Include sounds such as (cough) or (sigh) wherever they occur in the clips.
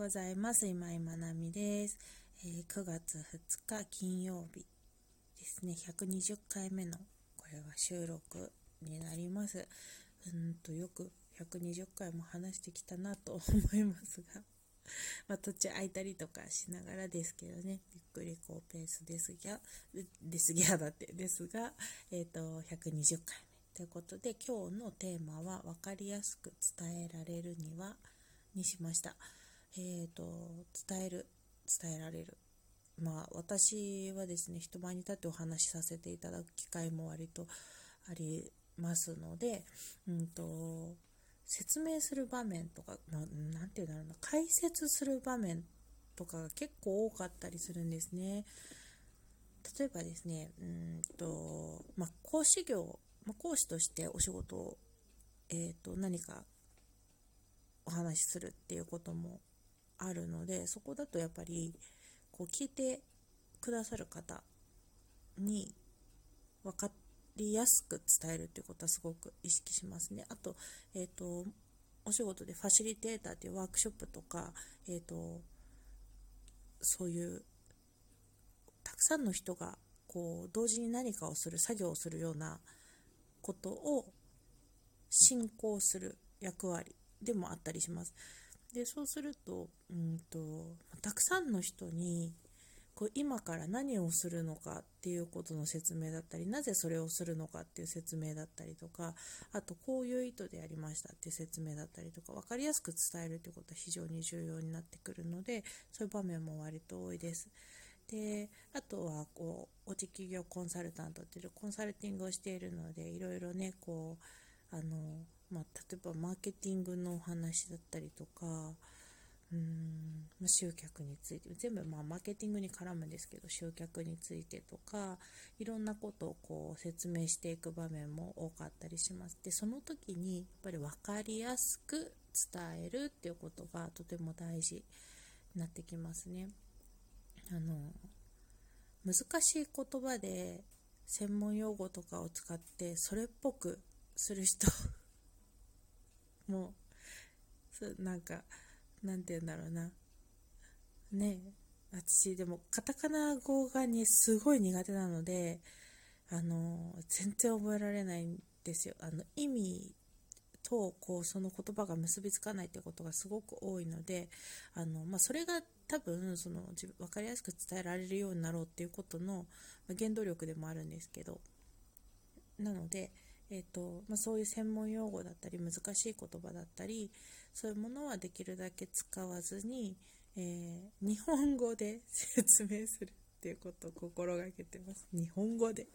ございます。今井まなみです、え、9月2日金曜日ですね。120回目のこれは収録になります。うんとよく120回も話してきたなと思いますが (laughs) ま、途中空いたりとかしながらですけどね、ゆっくりこうペースですが、ですがだってですが、えっ、ー、と、120回目ということで、今日のテーマは分かりやすく伝えられるには、にしました。え、ー、と、伝える、伝えられる。まあ、私はですね、人前に立ってお話しさせていただく機会も割とありますので、うんと、説明する場面とか、まあ、ていうんだろうな、解説する場面とかが結構多かったりするんですね。例えばですね、うんと、まあ、講師業、まあ、講師としてお仕事を、えー、と、何かお話しするっていうこともあるのでそこだとやっぱりこう聞いてくださる方に分かりやすく伝えるっていうことはすごく意識しますね。あと,、えーと、お仕事でファシリテーターっていうワークショップとか、えーとそういうたくさんの人がこう同時に何かをする作業をするようなことを進行する役割でもあったりします。でそうするとうんとたくさんの人にこう今から何をするのかっていうことの説明だったりなぜそれをするのかっていう説明だったりとかあとこういう意図でやりましたっていう説明だったりとか分かりやすく伝えるってことは非常に重要になってくるのでそういう場面も割と多いです。であとはこうおち企業コンサルタントっていうコンサルティングをしているのでいろいろねこうあのまあ、例えばマーケティングのお話だったりとかうーん集客について全部まあマーケティングに絡むんですけど集客についてとかいろんなことをこう説明していく場面も多かったりします。でその時にやっぱり分かりやすく伝えるっていうことがとても大事になってきますね。あの難しい言葉で専門用語とかを使ってそれっぽくする人もうなんかなんて言うんだろうな。ね私でもカタカナ語がにすごい苦手なのであの全然覚えられないんですよ。あの意味とこうその言葉が結びつかないってことがすごく多いのであの、まあ、それが多分その分かりやすく伝えられるようになろうっていうことの原動力でもあるんですけど。なのでえーとまあ、そういう専門用語だったり難しい言葉だったりそういうものはできるだけ使わずに、えー、日本語で説明するっていうことを心がけてます。日本語で。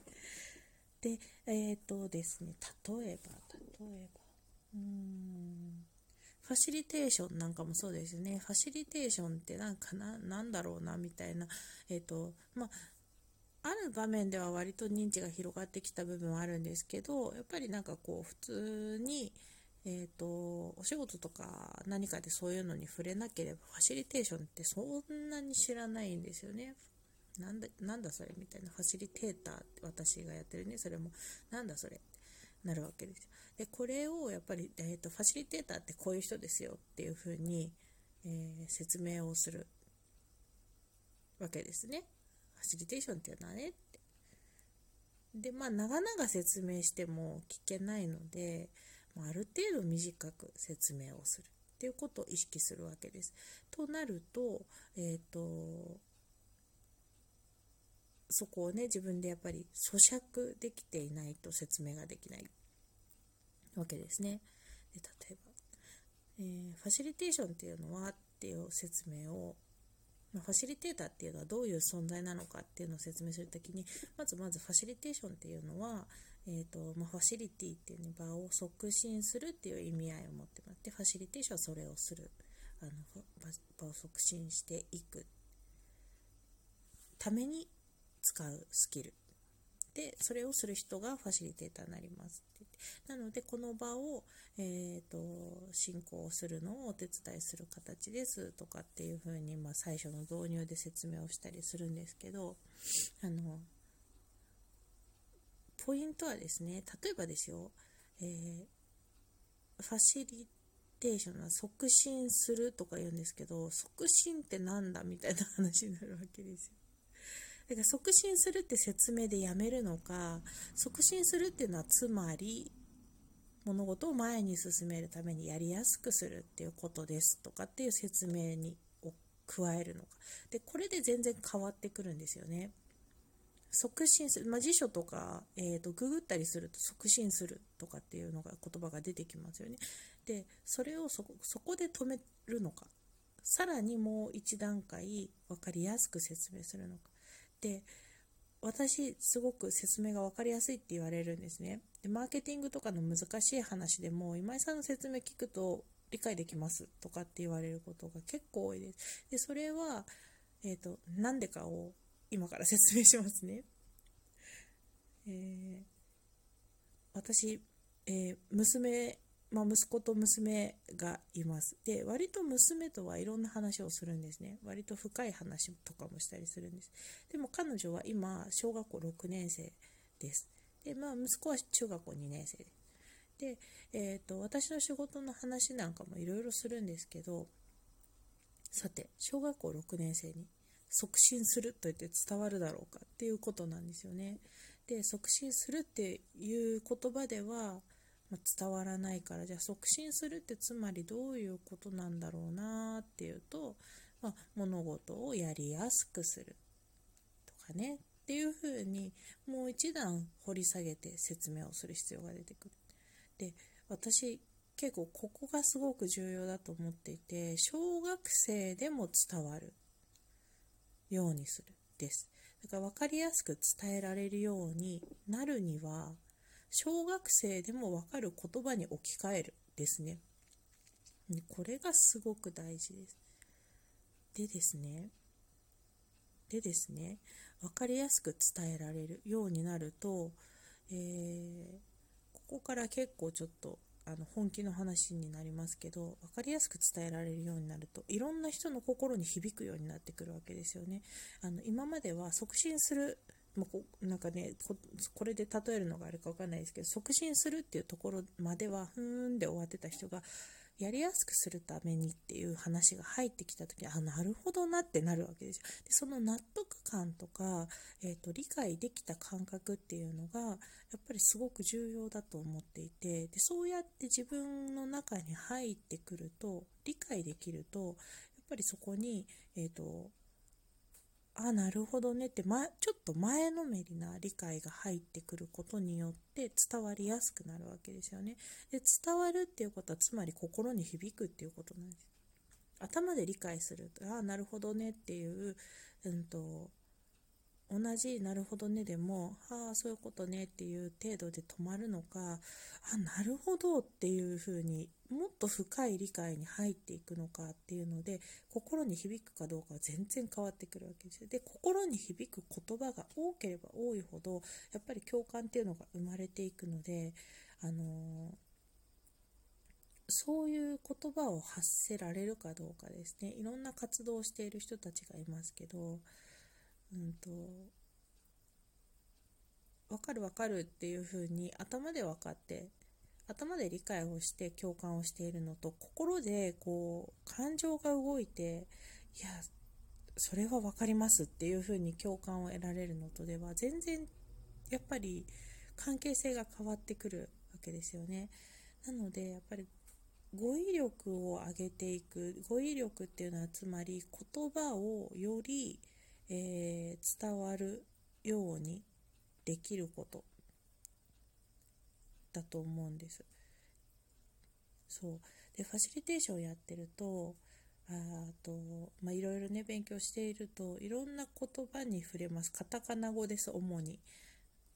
でえっ、ー、とですね。例えば例えば。うーん。ファシリテーションなんかもそうですね。ファシリテーションってなんかななんだろうなみたいな。えっ、ー、とまあある場面では割と認知が広がってきた部分はあるんですけどやっぱりなんかこう普通に、えーと、お仕事とか何かでそういうのに触れなければファシリテーションってそんなに知らないんですよね。なんだなんだそれみたいなファシリテーターって私がやってるねそれもなんだそれなるわけです。でこれをやっぱり、えーと、ファシリテーターってこういう人ですよっていうふうに、えー、説明をするわけですね。シリテーションっていうのはねって。で、まあ、長々説明しても聞けないので、あ、ある程度短く説明をするっていうことを意識するわけです。となると、えっ、ー、と、そこをね、自分でやっぱり咀嚼できていないと説明ができないわけですね。で例えば、えー、ファシリテーションっていうのはっていう説明をま、ファシリテーターっていうのはどういう存在なのかっていうのを説明するときにまずまずファシリテーションっていうのは、えーとまあ、ファシリティっていう、ね、場を促進するっていう意味合いを持ってもらってファシリテーションはそれをする。あの場を促進していく。ために使うスキル。でそれをする人がファシリテーターになりますなのでこの場を、えーと、進行するのをお手伝いする形ですとかっていうふうに、まあ、最初の導入で説明をしたりするんですけどあのポイントはですね例えばですよ、えー、ファシリテーションは促進するとか言うんですけど促進ってなんだみたいな話になるわけですよ。だから促進するって説明でやめるのか促進するっていうのはつまり物事を前に進めるためにやりやすくするっていうことですとかっていう説明にを加えるのか。でこれで全然変わってくるんですよね。促進する、まあ、辞書とか、えーと、ググったりすると促進するとかっていうのが言葉が出てきますよね。でそれをそこで止めるのか。さらにもう一段階分かりやすく説明するのか。で私すごく説明が分かりやすいって言われるんですね。でマーケティングとかの難しい話でも今井さんの説明聞くと理解できますとかって言われることが結構多いです。でそれは、えーと、なんでかを今から説明しますね、えー、私、えー、娘まあ、息子と娘がいます。で、割と娘とはいろんな話をするんですね。割と深い話とかもしたりするんです。でも彼女は今、小学校6年生です。で、まあ、息子は中学校2年生で。で、えっ、ー、と、私の仕事の話なんかもいろいろするんですけど、さて、小学校6年生に促進すると言って伝わるだろうかっていうことなんですよね。で、促進するっていう言葉では、伝わらないからじゃあ促進するってつまりどういうことなんだろうなっていうと、まあ、物事をやりやすくするとかねっていうふうにもう一段掘り下げて説明をする必要が出てくる。で私結構ここがすごく重要だと思っていて小学生でも伝わるようにするですだから分かりやすく伝えられるようになるには小学生でもわかる言葉に置き換えるですね。これがすごく大事です。でですね、でですね、分かりやすく伝えられるようになると、えー、ここから結構ちょっとあの本気の話になりますけど分かりやすく伝えられるようになるといろんな人の心に響くようになってくるわけですよね。あの今までは促進するもうなんかねこれで例えるのがあるか分かんないですけど促進するっていうところまではふーんで終わってた人がやりやすくするためにっていう話が入ってきた時あなるほどなってなるわけですよ。でその納得感とか、えーと、理解できた感覚っていうのがやっぱりすごく重要だと思っていてでそうやって自分の中に入ってくると理解できるとやっぱりそこに、えーとあなるほどねって、ま、ちょっと前のめりな理解が入ってくることによって伝わりやすくなるわけですよね。で伝わるっていうことはつまり心に響くっていうことなんです。頭で理解するとああなるほどねっていう、うんと同じなるほどねでも、ああ、そういうことねっていう程度で止まるのか、あなるほどっていうふうにもっと深い理解に入っていくのかっていうので、心に響くかどうかは全然変わってくるわけですよ。で、心に響く言葉が多ければ多いほど、やっぱり共感っていうのが生まれていくので、あのー、そういう言葉を発せられるかどうかですね。いろんな活動をしている人たちがいますけど、うんと分かる分かるっていう風に頭で分かって頭で理解をして共感をしているのと心でこう感情が動いていやそれは分かりますっていう風に共感を得られるのとでは全然やっぱり関係性が変わってくるわけですよね。なのでやっぱり語彙力を上げていく語彙力っていうのはつまり言葉をよりえー、伝わるようにできることだと思うんです。そう。でファシリテーションをやってるとあと、まあ、いろいろね勉強しているといろんな言葉に触れます。カタカナ語です主に。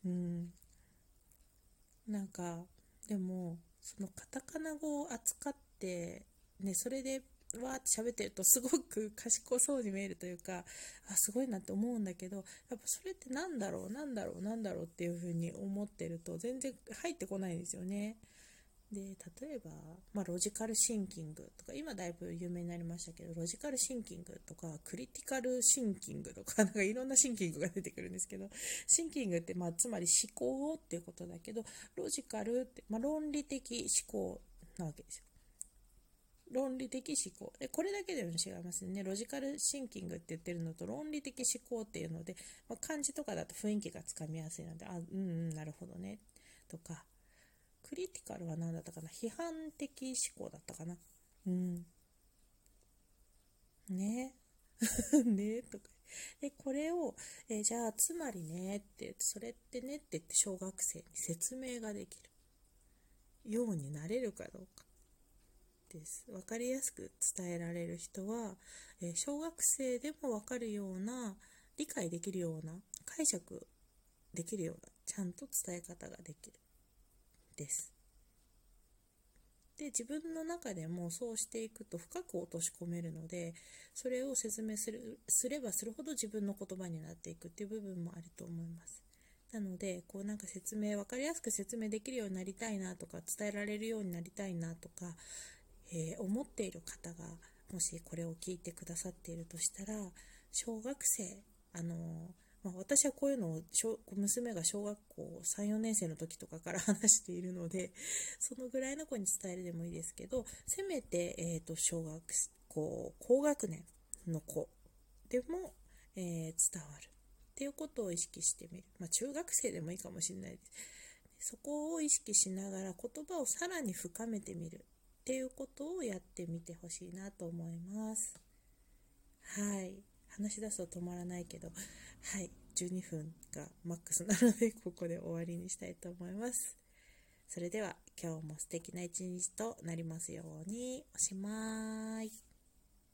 うん。なんかでもそのカタカナ語を扱ってねそれでわーって喋ってるとすごく賢そうに見えるというかあすごいなって思うんだけどやっぱそれって何だろう何だろう何だろうっていうふうに思ってると全然入ってこないんですよね。で例えば、まあ、ロジカルシンキングとか今だいぶ有名になりましたけどロジカルシンキングとかクリティカルシンキングとか (laughs) なんかいろんなシンキングが出てくるんですけどシンキングって、まあ、つまり思考っていうことだけどロジカルって、まあ、論理的思考なわけですよ。論理的思考。でこれだけでも違いますね。ロジカルシンキングって言ってるのと論理的思考っていうので、まあ、漢字とかだと雰囲気がつかみやすいのであうんうんなるほどね。とかクリティカルは何だったかな。批判的思考だったかな。うん。ね。(laughs) ね。とか。でこれを、え、じゃあつまりねってそれってねって言って小学生に説明ができる。ようになれるかどうか。です。分かりやすく伝えられる人は、え、小学生でも分かるような理解できるような解釈できるようなちゃんと伝え方ができる。です。で自分の中でもそうしていくと深く落とし込めるのでそれを説明するすればするほど自分の言葉になっていくっていう部分もあると思います。なのでこうなんか説明分かりやすく説明できるようになりたいなとか伝えられるようになりたいなとか、えー、思っている方がもしこれを聞いてくださっているとしたら小学生あのーまあ、私はこういうのを娘が小学校3、4年生の時とかから (laughs) 話しているので、そのぐらいの子に伝えるでもいいですけど、せめて、えー、と小学校高学年の子でも、えー、伝わるっていうことを意識してみる。まあ、中学生でもいいかもしれないです。そこを意識しながら言葉をさらに深めてみるっていうことをやってみてほしいなと思います。はい。話し出すと止まらないけど、はい、12分がマックスなので、ここで終わりにしたいと思います。それでは、今日も素敵な一日となりますように、おしまい。